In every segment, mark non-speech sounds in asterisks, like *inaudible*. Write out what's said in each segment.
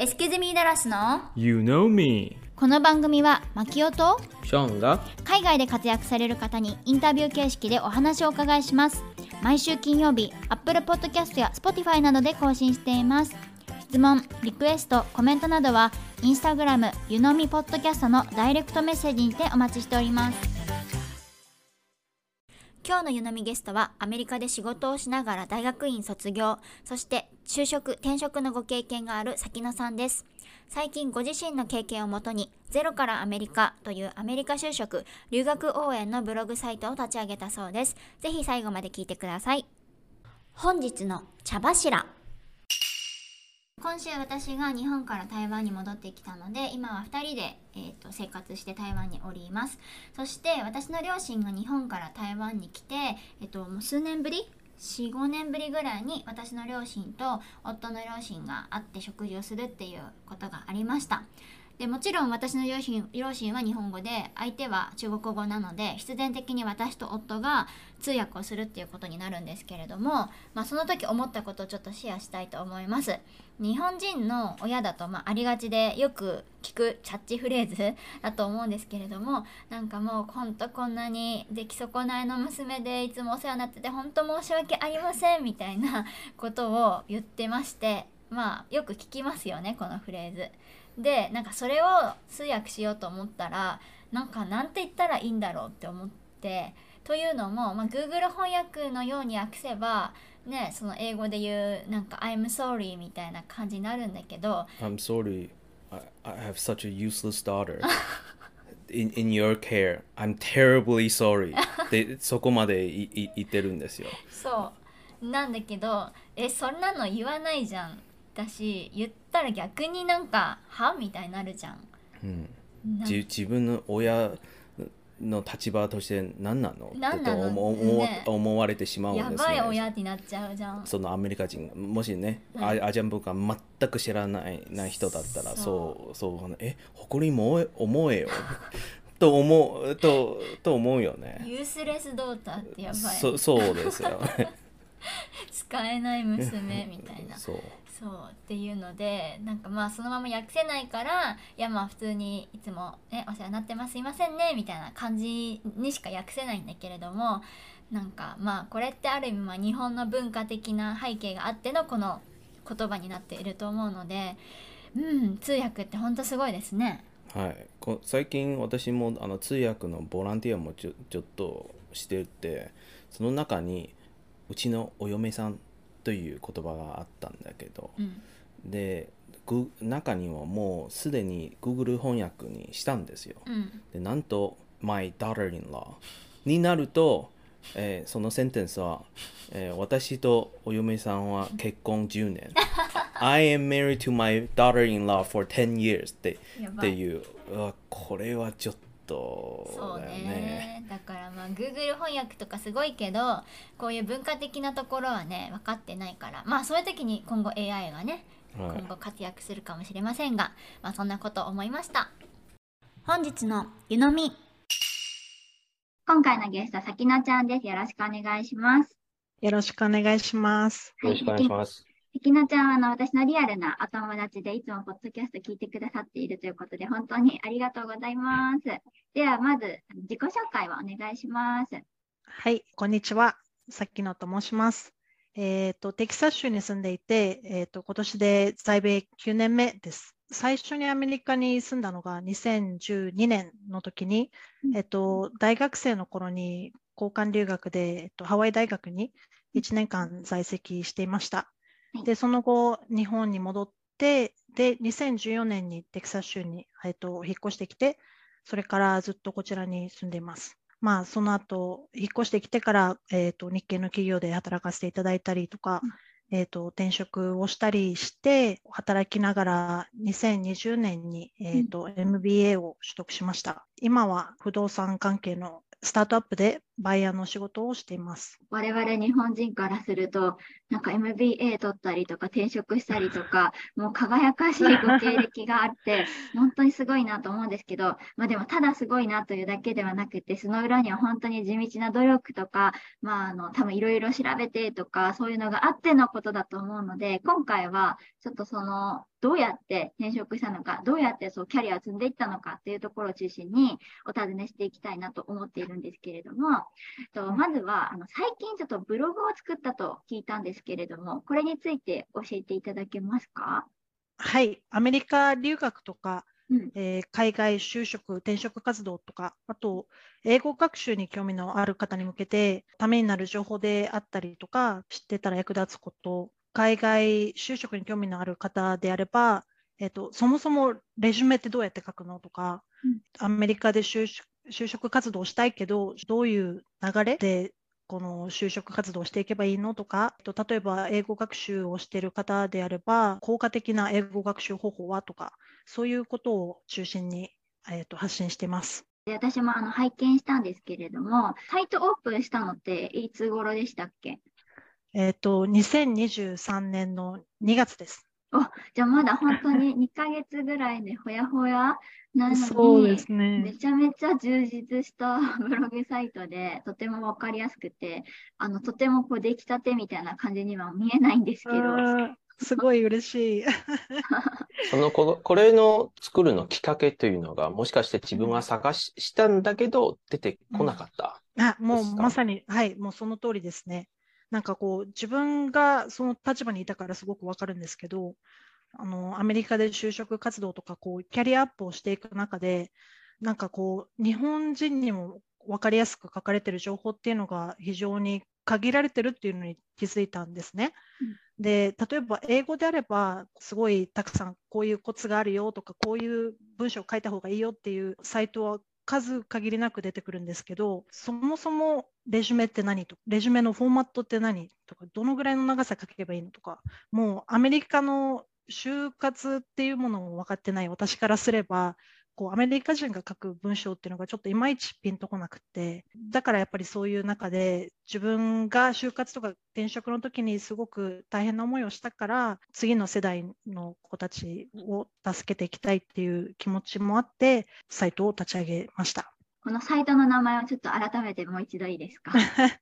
エスケズミーダラスの You know me. この番組はマキオとショーンが海外で活躍される方にインタビュー形式でお話をお伺いします。毎週金曜日 Apple Podcast や Spotify などで更新しています。質問リクエストコメントなどはインスタグラムゆのみポッドキャストのダイレクトメッセージにてお待ちしております今日の湯飲みゲストはアメリカで仕事をしながら大学院卒業そして就職転職のご経験がある先野さんです。最近ご自身の経験をもとにゼロからアメリカというアメリカ就職留学応援のブログサイトを立ち上げたそうです。ぜひ最後まで聞いてください。本日の茶柱。今週私が日本から台湾に戻ってきたので今は2人で、えーと生活して台湾におります。そして私の両親が日本から台湾に来て、えっと、もう数年ぶり？45年ぶりぐらいに私の両親と夫の両親が会って食事をするっていうことがありました。でもちろん私の両親両親は日本語で相手は中国語なので必然的に私と夫が通訳をするっていうことになるんですけれども、まあ、その時思ったことをちょっとシェアしたいと思います日本人の親だと、まあ、ありがちでよく聞くキャッチフレーズだと思うんですけれどもなんかもうほんとこんなに出来損ないの娘でいつもお世話になってて本当申し訳ありませんみたいなことを言ってましてまあよく聞きますよねこのフレーズ。でなんかそれを通訳しようと思ったらなんかなんて言ったらいいんだろうって思ってというのも、まあ、Google 翻訳のように訳せばねその英語で言うなんか I'm sorry みたいな感じになるんだけど I'm sorry. I, I have such a useless daughter. *laughs* In, in your care. I'm terribly sorry. *laughs* で、そこまでいい言ってるんですよ。そうなんだけどえそんなの言わないじゃんだし言ったら逆になんかは？みたいになるじゃん。うん、なじ自分の親の立場として何なの？何なの？と思思ね思われてしまうんですね。やばい親になっちゃうじゃん。そのアメリカ人がもしね、アアジアン文化全く知らないない人だったらそうそうえ？誇りも思えよ *laughs* と思うとと思うよね。ユースレスドーターってやばい。そそうですよ。*laughs* 使えない娘みたいな。そうそうっていうのでなんかまあそのまま訳せないからいやまあ普通にいつもねお世話になってますすいませんねみたいな感じにしか訳せないんだけれどもなんかまあこれってある意味まあ日本の文化的な背景があってのこの言葉になっていると思うのでうん通訳ってほんとすごいですね。はい、こ最近私もあの通訳のボランティアもちょちょっとしててその中にうちのお嫁さんという言葉があったんだけど、うん。でぐ中にはもうすでに Google 翻訳にしたんですよ。うん。でなんと「my daughter-in-law」になると、えーそのセンテンスは、えー私とお嫁さんは結婚10年。*laughs* I am married to my daughter-in-law for 10 years っていっていう。うわこれはちょっとそうだよね。ね。だからまあ Google 翻訳とかすごいけどこういう文化的なところはね分かってないから。まあそういう時に今後 AI がねはい。今後活躍するかもしれませんが、まあ、そんなこと思いました。本日の湯飲み。今回のゲストさきなちゃんです。よろしくお願いします。よろしくお願いします。よろしくお願いします。さきなちゃんはあの私のリアルなお友達でいつもポッドキャスト聞いてくださっているということで本当にありがとうございますではまず自己紹介をお願いしますはい、こんにちは。さっきのと申します。えっ、と、テキサス州に住んでいて、えっ、と、今年で在米9年目です。最初にアメリカに住んだのが2012年の時に、うんえっ、と、大学生の頃に交換留学で、えっと、ハワイ大学に1年間在籍していましたはい。で、その後、日本に戻って、で、2014年にテキサス州に、えっと、引っ越してきて、それからずっとこちらに住んでいます。まあ、その後、引っ越してきてから、えっと、日系の企業で働かせていただいたりとか、えっと、転職をしたりして、働きながら2020年に、えっと、MBA を取得しました。今は不動産関係のスタートアップでバイヤーの仕事をしています。我々日本人からすると、なんか MBA 取ったりとか転職したりとか、*laughs* もう輝かしいご経歴があって、*laughs* 本当にすごいなと思うんですけど、まあでもただすごいなというだけではなくて、その裏には本当に地道な努力とか、まああの、多分いろいろ調べてとか、そういうのがあってのことだと思うので、今回はちょっとその、どうやって転職したのか、どうやってそうキャリアを積んでいったのかっていうところを中心にお尋ねしていきたいなと思っているんですけれども、とまずはあの最近ちょっとブログを作ったと聞いたんですけれども、これについて教えていただけますか？はい、アメリカ留学とか、うん。えー海外就職、転職活動とか、あと英語学習に興味のある方に向けて、ためになる情報であったりとか、知ってたら役立つこと、海外就職に興味のある方であれば、えっと、そもそもレジュメってどうやって書くのとか、うん。アメリカで就職就職活動したいけど、どういう流れでこの就職活動をしていけばいいのとか、えっと例えば英語学習をしている方であれば、効果的な英語学習方法はとか、そういうことを中心に、えっと発信しています。で私もあの拝見したんですけれども、サイトオープンしたのっていつ頃でしたっけ？えっと、2023年の2月です。じゃあまだ本当に2ヶ月ぐらいでほやほやなのそうでに、すねめ。ちゃめちゃ充実した *laughs* ブログサイトで、とてもわかりやすくて、あの、とてもこう出来たてみたいな感じには見えないんですけど、すごい嬉しい。*laughs* そのこ、これの作るのきっかけというのが、もしかして自分は探し、したんだけど、出てこなかった。あ、もうまさに、はい、もうその通りですね。なんかこう、自分がその立場にいたからすごくわかるんですけど、あの、アメリカで就職活動とか、こう、キャリアアップをしていく中で、なんかこう、日本人にもわかりやすく書かれてる情報っていうのが非常に限られてるっていうのに気づいたんですね。で、例えば英語であれば、すごいたくさんこういうコツがあるよとか、こういう文章を書いた方がいいよっていうサイトは数限りなく出てくるんですけど、そもそもレジュメって何と、レジュメのフォーマットって何とか、どのぐらいの長さ書けばいいのとか、もうアメリカの就活っていうものも分かってない私からすれば、こうアメリカ人が書く文章っていうのがちょっといまいちピンとこなくて、だからやっぱりそういう中で自分が就活とか転職の時にすごく大変な思いをしたから、次の世代の子たちを助けていきたいっていう気持ちもあって、サイトを立ち上げました。このサイトの名前をちょっと改めてもう一度いいですか？*laughs*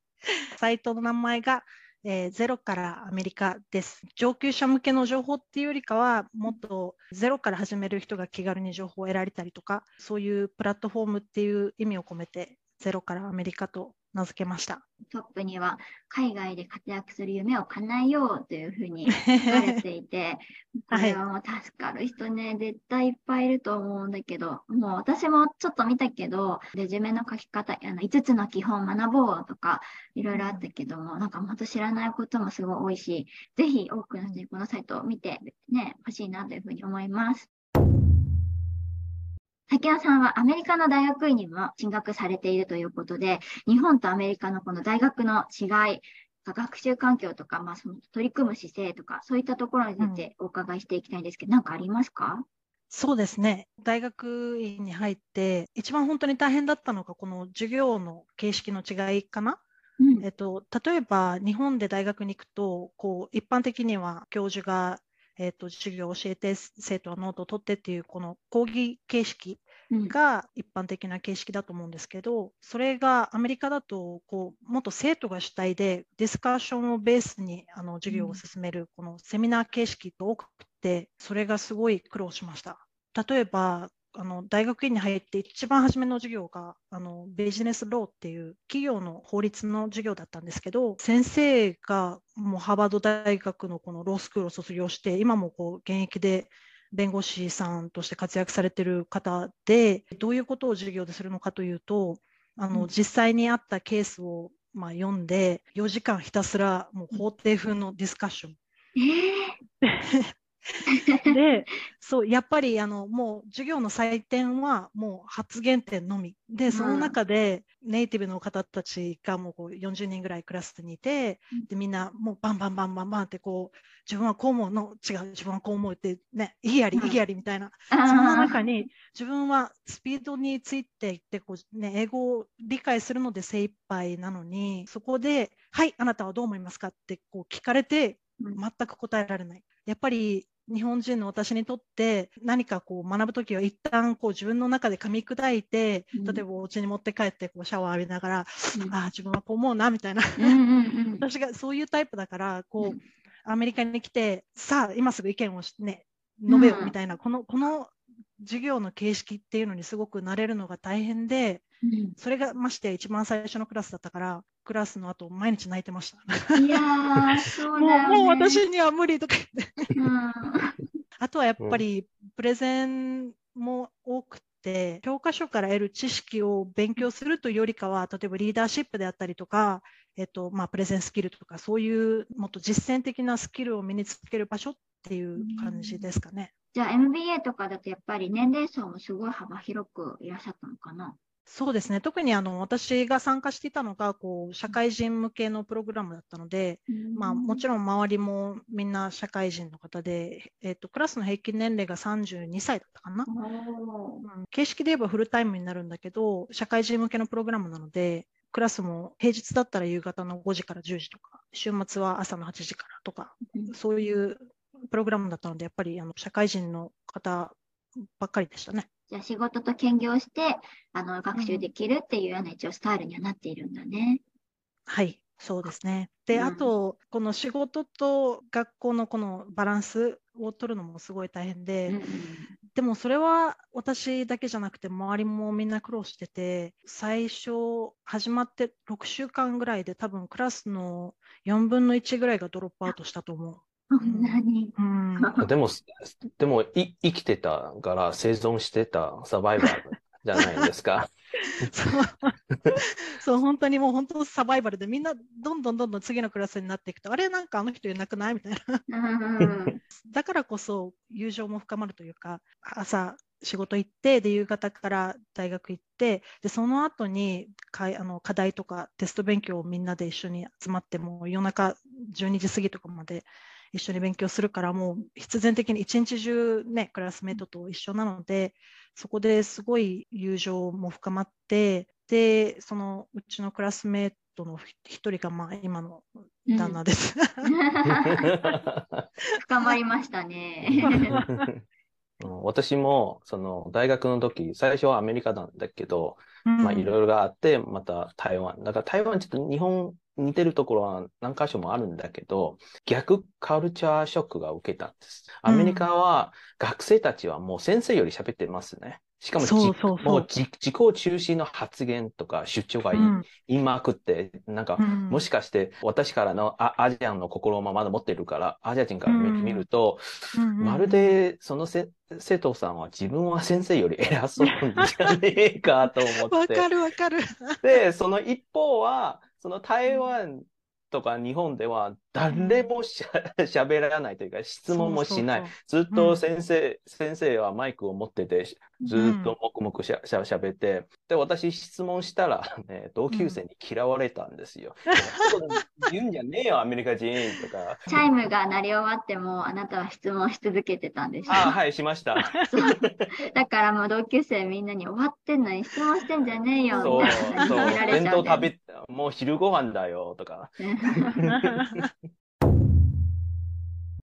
サイトの名前が、えーゼロからアメリカです。上級者向けの情報っていうよりかは、もっとゼロから始める人が気軽に情報を得られたりとか、そういうプラットフォームっていう意味を込めて、ゼロからアメリカと名付けました。トップには海外で活躍する夢を叶えようというふうに書かれていて、*laughs* こはいれはもう助かる人ね、絶対いっぱいいると思うんだけど、もう私もちょっと見たけど、レジュメの書き方、あの5つの基本学ぼうとか、いろいろあったけども、なんか本当知らないこともすごい多いし、ぜひ多くの人にこのサイトを見てね、欲しいなというふうに思います。滝野さんはアメリカの大学院にも進学されているということで、日本とアメリカのこの大学の違い、学習環境とか、まあ、その取り組む姿勢とか、そういったところについてお伺いしていきたいんですけど、何かありますか？そうですね。大学院に入って、一番本当に大変だったのが、この授業の形式の違いかな？うんえっと、例えば日本で大学に行くと、こう一般的には教授が、えっと、授業を教えて、生徒はノートを取ってっていう、この講義形式うんが一般的な形式だと思うんですけど、それがアメリカだと、こう、もっと生徒が主体で、ディスカッションをベースにあの授業を進める、このセミナー形式が多くて、それがすごい苦労しました。例えば、あの大学院に入って一番初めの授業があのビジネスローっていう企業の法律の授業だったんですけど先生がもうハーバード大学のこのロースクールを卒業して今もこう現役で弁護士さんとして活躍されてる方でどういうことを授業でするのかというとあの、うん。実際にあったケースをまあ読んで4時間ひたすらもう法廷風のディスカッション。えー *laughs* *laughs* で、そう、やっぱりあのもう授業の採点はもう発言点のみ。で、その中でネイティブの方たちがもうこう40人ぐらいクラスにいて、で、みんなもうバンバンバンバンバンってこう、自分はこう思うの、違う、自分はこう思うってね、いいやり、いいやりみたいな。その中に自分はスピードについていってこう、ね、英語を理解するので精一杯なのに、そこで、はい、あなたはどう思いますかってこう聞かれて、全く答えられない。やっぱり日本人の私にとって何かこう学ぶときは一旦こう自分の中で噛み砕いて、うん、例えばお家に持って帰ってこうシャワー浴びながら、うん、ああ自分はこう思うなみたいな。*laughs* 私がそういうタイプだからこう、うん、アメリカに来てさあ今すぐ意見をね述べようみたいな、このこの授業の形式っていうのにすごく慣れるのが大変で、それがまして一番最初のクラスだったからクラスの後毎日泣いてました。いやそうもうもう私には無理とか言って。うん、あとはやっぱりプレゼンも多くて、教科書から得る知識を勉強するというよりかは、例えばリーダーシップであったりとか、えっとまあ、プレゼンスキルとか、そういうもっと実践的なスキルを身につける場所っていう感じですかね。じゃあ MBA とかだとやっぱり年齢層もすごい幅広くいらっしゃったのかな？そうですね。特にあの私が参加していたのがこう社会人向けのプログラムだったので、まあ、もちろん周りもみんな社会人の方で、えーと、クラスの平均年齢が32歳だったかな、うん。形式で言えばフルタイムになるんだけど、社会人向けのプログラムなので、クラスも平日だったら夕方の5時から10時とか、週末は朝の8時からとか、そういうプログラムだったので、やっぱりあの社会人の方ばっかりでしたね。じゃあ仕事と兼業してあの学習できるっていうような一応スタイルにはなっているんだね。はい、そうですね。で、うん、あと、この仕事と学校のこのバランスを取るのもすごい大変で、うん、でもそれは私だけじゃなくて、周りもみんな苦労してて、最初始まって6週間ぐらいで多分クラスの4分の1ぐらいがドロップアウトしたと思う。そんなに。うん、でも、でもい、生きてたから生存してたサバイバルじゃないですか。*laughs* そう、本当にもう本当サバイバルでみんなどんどんどんどん次のクラスになっていくと、あれなんかあの人いなくない？みたいな。*laughs* だからこそ友情も深まるというか、朝仕事行って、で、夕方から大学行って、で、その後にかあの課題とかテスト勉強をみんなで一緒に集まって、も夜中12時過ぎとかまで一緒に勉強するから、もう必然的に一日中ね、クラスメートと一緒なので、そこですごい友情も深まって、で、そのうちのクラスメートの一人が、まあ、今の旦那です。うん、深まりましたね。私もその大学の時、最初はアメリカなんだけど、まあいろいろがあって、また台湾。だから台湾ちょっと日本似てるところは何箇所もあるんだけど、逆カルチャーショックが受けたんです。アメリカは学生たちはもう先生より喋ってますね。しかももう自己中心の発言とか出張がいい、うん、言いまくって、なんか、うん、もしかして私からのアアジアンの心をまだ持ってるから、アジア人から見,、ると、まるでそのせ瀬藤さんは自分は先生より偉そうじゃねえかと思って。*laughs* わかるわかる。で、その一方は、その台湾とか日本では誰もしゃべらないというか質問もしない。ずっと先生、うん、先生はマイクを持ってて、ずっと黙々しゃしゃしゃべって、で、私質問したら、*laughs* ね、同級生に嫌われたんですよ。うん、言うんじゃねえよ、アメリカ人とか。チャイムが鳴り終わっても、あなたは質問し続けてたんですよ。あはい、しました。*laughs* だからもう同級生みんなに終わってんのに質問してんじゃねえよ、みたいな。そう、そう弁当食べ、もう昼ご飯だよ、とか。*laughs*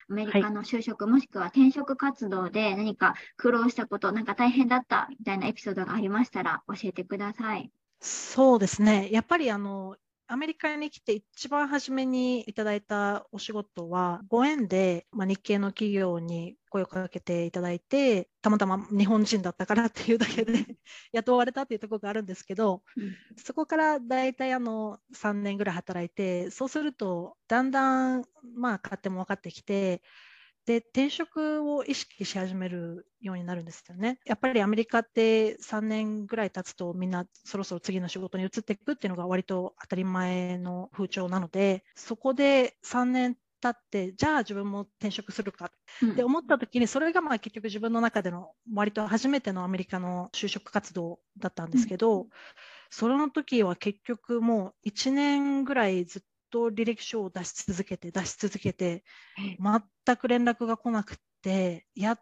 アメリカの就職、はい、もしくは転職活動で何か苦労したこと、なんか大変だったみたいなエピソードがありましたら教えてください。そうですね。やっぱりあのアメリカに来て一番初めにいただいたお仕事は、ご縁で、まあ、日系の企業に声をかけていただいて、たまたま日本人だったからっていうだけで *laughs* 雇われたっていうところがあるんですけど、うん、そこから大体あの3年ぐらい働いて、そうすると、だんだん、まあ、勝手も分かってきて、で転職を意識し始めるようになるんですよね。やっぱりアメリカって3年ぐらい経つとみんなそろそろ次の仕事に移っていくっていうのが割と当たり前の風潮なのでそこで3年経ってじゃあ自分も転職するか。うん。って思った時にそれがまあ結局自分の中での割と初めてのアメリカの就職活動だったんですけど、その時は結局もう1年ぐらいずっと履歴書を出し続けて出し続けて全く連絡が来なくてやっ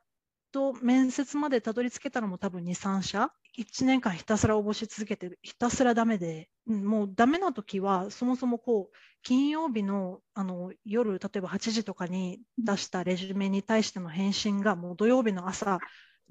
と面接までたどり着けたのも多分23社。1年間ひたすら応募し続けてひたすらダメで、うんもうダメな時はそもそもこう金曜日のあの夜例えば8時とかに出したレジュメに対しての返信がもう土曜日の朝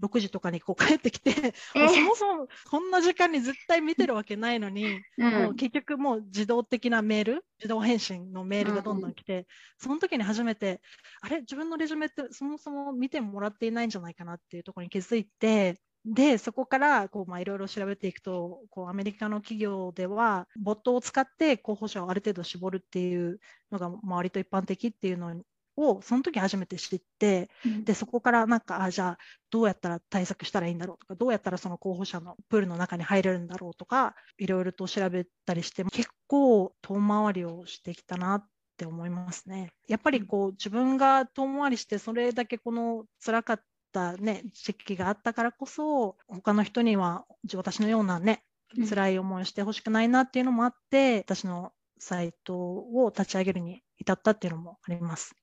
6時とかにこう帰ってきて、そもそもこんな時間に絶対見てるわけないのに、うん。もう結局もう自動的なメール自動返信のメールがどんどん来て、その時に初めてあれ？自分のレジュメってそもそも見てもらっていないんじゃないかなっていうところに気づいてでそこからこうまあいろいろ調べていくとこうアメリカの企業ではボットを使って候補者をある程度絞るっていうのがまあ割と一般的っていうのをその時初めて知ってうんでそこからなんかあじゃあどうやったら対策したらいいんだろうとかどうやったらその候補者のプールの中に入れるんだろうとかいろいろと調べたりして結構遠回りをしてきたなって思いますね。やっぱりこう自分が遠回りしてそれだけこの辛かったね時期があったからこそ他の人にはじ私のようなねうん辛い思いをしてほしくないなっていうのもあって私のサイトを立ち上げるに至ったっていうのもあります。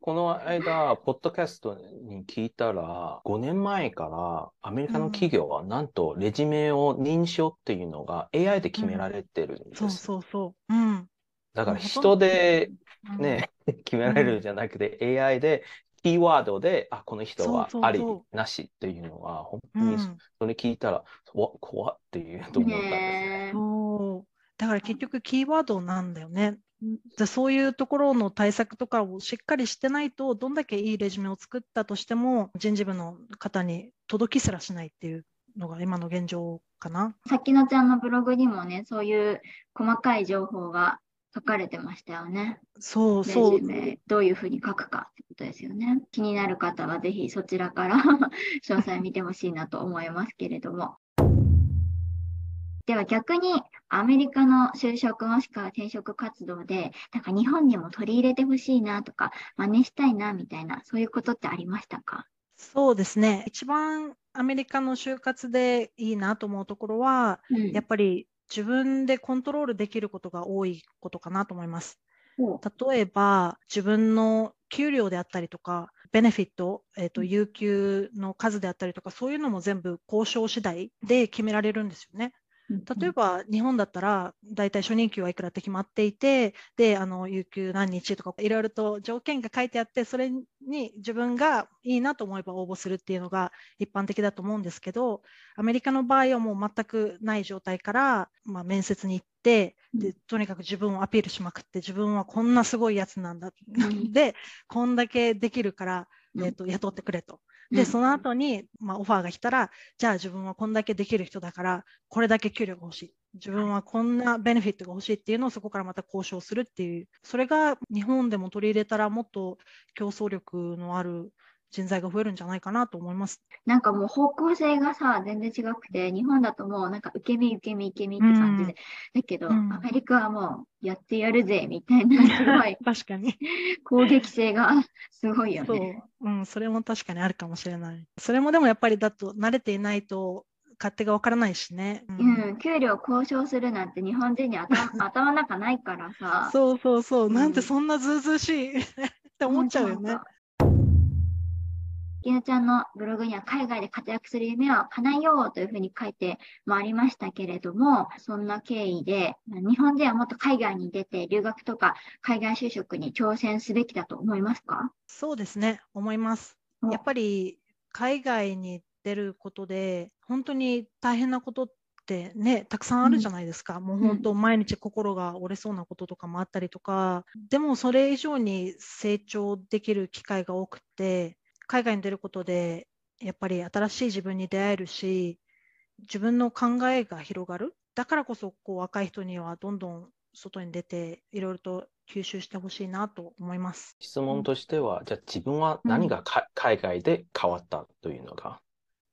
この間、ポッドキャストに聞いたら、5年前からアメリカの企業はなんとレジュメを認証っていうのが AI で決められてるんです。そうそうそう。うん。だから人どでうんね、*laughs* 決められるんじゃなくて AI でキーワードで、あ、この人はあり、なしっていうのは、本当にうん、それ聞いたら、わ、怖っっていうと思ったんですね。だから結局キーワードなんだよね。でそういうところの対策とかをしっかりしてないと、どんだけいいレジュメを作ったとしても、人事部の方に届きすらしないっていうのが今の現状かな。さきのちゃんのブログにもね、そういう細かい情報が書かれてましたよね。そうレそうジュ。メ、どういうふうに書くかってことですよね。気になる方はぜひそちらから *laughs* 詳細見てほしいなと思いますけれども。では逆にアメリカの就職もしくは転職活動で、なんか日本にも取り入れてほしいなとか、真似したいなみたいな、そういうことってありましたか？そうですね。一番アメリカの就活でいいなと思うところは、うんやっぱり自分でコントロールできることが多いことかなと思います。ほ例えば自分の給料であったりとか、ベネフィット、えーとうん有給の数であったりとか、そういうのも全部交渉次第で決められるんですよね。う例えば日本だったら、大体初任給はいくらって決まっていて、で、あの有給何日とか、いろいろと条件が書いてあって、それに自分がいいなと思えば応募するっていうのが一般的だと思うんですけど、アメリカの場合はもう全くない状態から、まあ、面接に行って、でとにかく自分をアピールしまくって、自分はこんなすごいやつなんだ。んで、こんだけできるから、うんえー、と雇ってくれと。で、うんその後に、まあ、オファーが来たら、じゃあ自分はこんだけできる人だから、これだけ給料が欲しい。自分はこんなベネフィットが欲しいっていうのをそこからまた交渉するっていう、それが日本でも取り入れたらもっと競争力のある人材が増えるんじゃないかなと思います。なんかもう方向性がさ、全然違くて、日本だともうなんか受け身受け身受け身って感じで、だけど、うんアメリカはもうやってやるぜみたいな、*laughs* すごい確かに。攻撃性がすごいよそうね。、うん、それも確かにあるかもしれない。それもでもやっぱりだと慣れていないと勝手がわからないしね。ううん、給料交渉するなんて日本人に頭 *laughs* 頭の中ないからさ。そうそうそう、うんなんてそんなずうずうしい *laughs* って思っちゃうよね。きのちゃんのブログには海外で活躍する夢を叶えようというふうに書いてもありましたけれども、そんな経緯で、日本人はもっと海外に出て留学とか海外就職に挑戦すべきだと思いますか？そうですね、思います。お。やっぱり海外に出ることで、本当に大変なことってね、たくさんあるじゃないですか。もう本当、毎日心が折れそうなこととかもあったりとか、でもそれ以上に成長できる機会が多くて、海外に出ることで、やっぱり新しい自分に出会えるし、自分の考えが広がる。だからこそ、こう若い人にはどんどん外に出て、いろいろと吸収してほしいなと思います。質問としては、じゃあ自分は何がか海外で変わったというのが？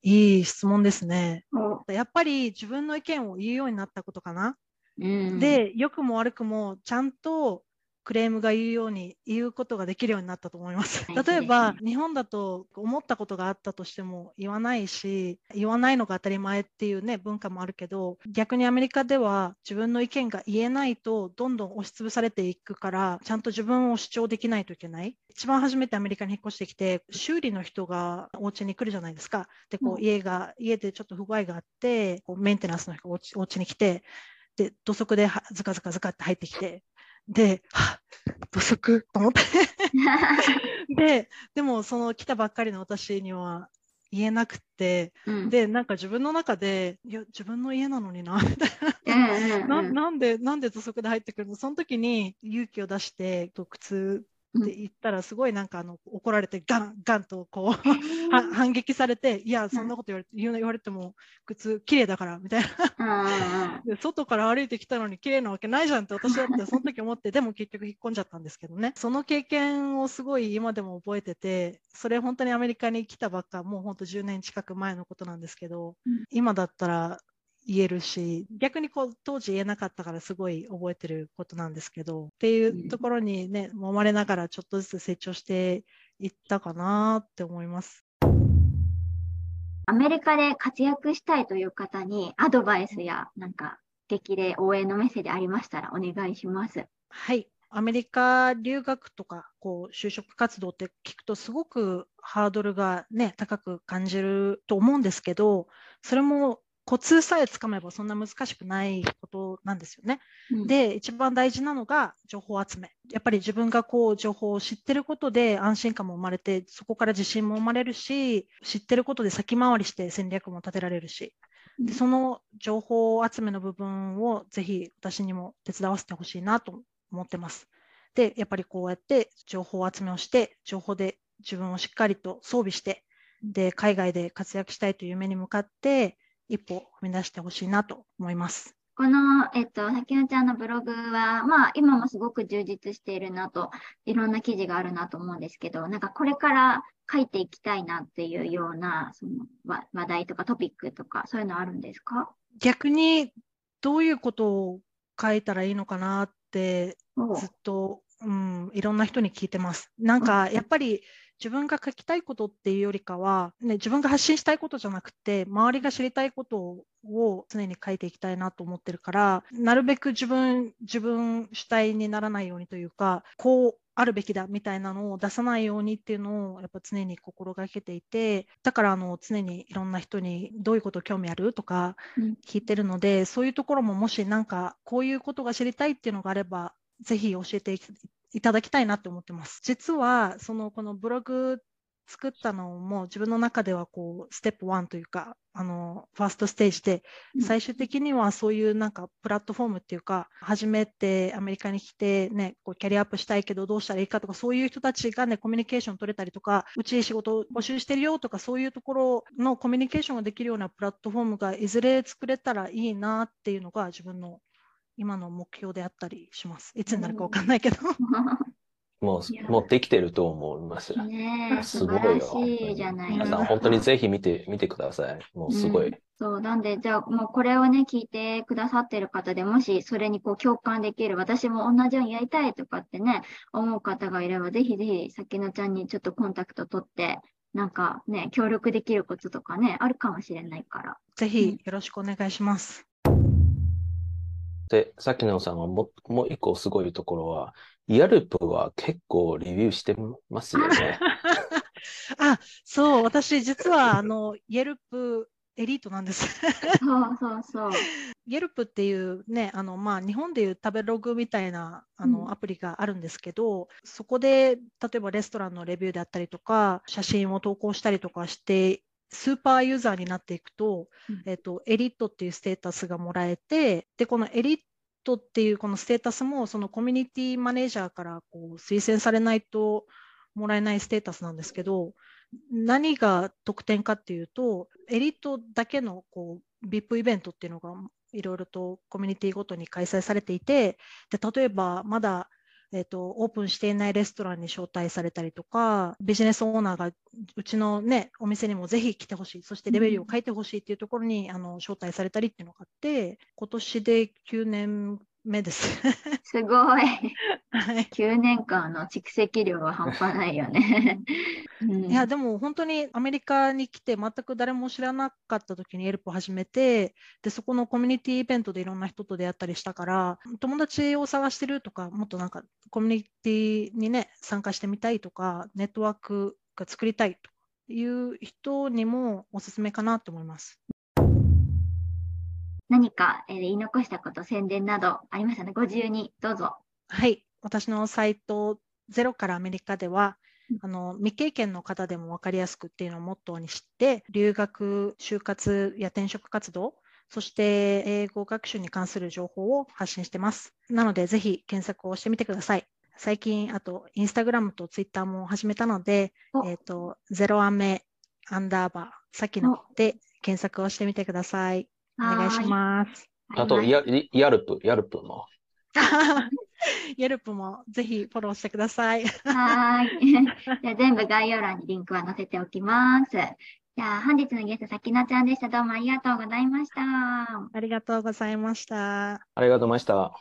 いい質問ですね。おやっぱり自分の意見を言うようになったことかな。うん、で、良くも悪くもちゃんとクレームが言うように言うことができるようになったと思います。例えば日本だと思ったことがあったとしても言わないし言わないのが当たり前っていうね文化もあるけど逆にアメリカでは自分の意見が言えないとどんどん押しつぶされていくからちゃんと自分を主張できないといけない。一番初めてアメリカに引っ越してきて修理の人がお家に来るじゃないですか。でこううん家が家でちょっと不具合があってこうメンテナンスの人がお家に来てで土足ではズカズカズカって入ってきてで、はっ土足と思って。*laughs* ででもその来たばっかりの私には言えなくて。うん。でなんか自分の中でいや自分の家なのになみたいな。なうんなんでなんで土足で入ってくるの？その時に勇気を出してと靴って言ったらすごいなんかあの怒られてガンガンとこう *laughs* は反撃されていやそんなこと言われ言う言われても靴綺麗だからみたいな。*laughs* で外から歩いてきたのに綺麗なわけないじゃんって私だって *laughs* その時思って。でも結局引っ込んじゃったんですけどね。その経験をすごい今でも覚えててそれ本当にアメリカに来たばっかもう本当10年近く前のことなんですけど、うん。今だったら言えるし逆にこう当時言えなかったからすごい覚えてることなんですけどっていうところにね揉まれながらちょっとずつ成長していったかなって思います。アメリカで活躍したいという方にアドバイスやなんか激励応援のメッセージありましたらお願いします。はい。アメリカ留学とかこう就職活動って聞くとすごくハードルがね高く感じると思うんですけどそれもコツさえつかめばそんな難しくないことなんですよね。うん、で一番大事なのが情報集め。やっぱり自分がこう情報を知ってることで安心感も生まれてそこから自信も生まれるし知ってることで先回りして戦略も立てられるし。うん。でその情報集めの部分をぜひ私にも手伝わせてほしいなと思ってます。でやっぱりこうやって情報集めをして情報で自分をしっかりと装備してで海外で活躍したいという夢に向かって一歩踏み出してほしいなと思います。この、えっと、さきのちゃんのブログは、まあ、今もすごく充実しているなと、いろんな記事があるなと思うんですけど、なんかこれから書いていきたいなっていうような、その話話題とかトピックとか、そういうのあるんですか？逆にどういうことを書いたらいいのかなってずっと、うん、いろんな人に聞いてます。なんかやっぱり自分が書きたいことっていうよりかは、ね、自分が発信したいことじゃなくて周りが知りたいことを常に書いていきたいなと思ってるからなるべく自分自分主体にならないようにというかこうあるべきだみたいなのを出さないようにっていうのをやっぱ常に心がけていてだからあの常にいろんな人にどういうこと興味あるとかうん。聞いてるので、そういうところももしなんかこういうことが知りたいっていうのがあればぜひ教えていいただきたいなって思ってます。実はそのこのブログ作ったのも自分の中ではこうステップ1というかあのファーストステージでうん最終的にはそういうなんかプラットフォームっていうか初めてアメリカに来てねこうキャリアアップしたいけどどうしたらいいかとかそういう人たちがねコミュニケーション取れたりとかうち仕事を募集してるよとかそういうところのコミュニケーションができるようなプラットフォームがいずれ作れたらいいなっていうのが自分の今の目標であったりします。いつになるかわかんないけど。*laughs* もう、もうできてると思います。ねえ、す素ごいよ。晴らしいじゃないですか。皆さん、本当にぜひ見て、見てください。もうすごい。うんそう、なんで、じゃあ、もうこれをね、聞いてくださってる方でもし、それにこう共感できる、私も同じようにやりたいとかってね、思う方がいれば、ぜひぜひ、さきのちゃんにちょっとコンタクト取って、なんかね、協力できることとかね、あるかもしれないから。ぜひよろしくお願いします。で、さっきのさんはもう、もう一個すごいところは、ヤルプは結構レビューしてますよね。*laughs* あ、そう、私実はあの、イェルプエリートなんです。そうそうそう。*laughs* イェルプっていうね、あのまあ、日本でいう食べログみたいなあうんのアプリがあるんですけど、そこで例えばレストランのレビューであったりとか、写真を投稿したりとかして、スーパーユーザーになっていくと、うん。えっと、エリートっていうステータスがもらえて、で、このエリートっていうこのステータスも、そのコミュニティマネージャーからこう推薦されないともらえないステータスなんですけど、何が特典かっていうと、エリートだけのこう VIP イベントっていうのがいろいろとコミュニティごとに開催されていて、で例えばまだ、えーとオープンしていないレストランに招待されたりとか、ビジネスオーナーがうちの、ね、お店にもぜひ来てほしい、そしてレベルを書いてほしいっていうところに、あの招待されたりっていうのがあって、今年で9年目です。すごい *laughs* 9年間の蓄積量は半端ないよね。うんいや、でも本当にアメリカに来て全く誰も知らなかった時にエルプを始めて、で、そこのコミュニティイベントでいろんな人と出会ったりしたから、友達を探してるとか、もっとなんかコミュニティにね、参加してみたいとか、ネットワークが作りたいという人にもおすすめかなと思います。何か、えー言い残したこと、宣伝などありましたらご自由にどうぞ。はい、私のサイト、ゼロからアメリカでは、あの未経験の方でも分かりやすくっていうのをモットーにして、留学、就活や転職活動、そして英語学習に関する情報を発信してます。なので、ぜひ検索をしてみてください。最近、あと、インスタグラムとツイッターも始めたのでお、えっ、と、ゼロアメアンダーバー、さっきので検索をしてみてください。お願いします。すあと、ヤヤルプ、ヤルプも。*laughs* ヤルプもぜひフォローしてください。はーい。*laughs* じゃあ全部概要欄にリンクは載せておきます。じゃあ本日のゲスト、さきのちゃんでした。どうもありがとうございました。ありがとうございました。ありがとうございました。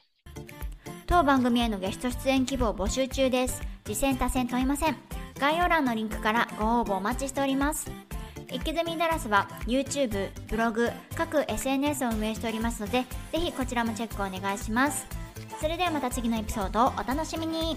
当番組へのゲスト出演希望募集中です。次戦多戦問いません。概要欄のリンクからご応募お待ちしております。イキズミダラスは YouTube、ブログ、各 SNS を運営しておりますので、ぜひこちらもチェックお願いします。それではまた次のエピソードをお楽しみに。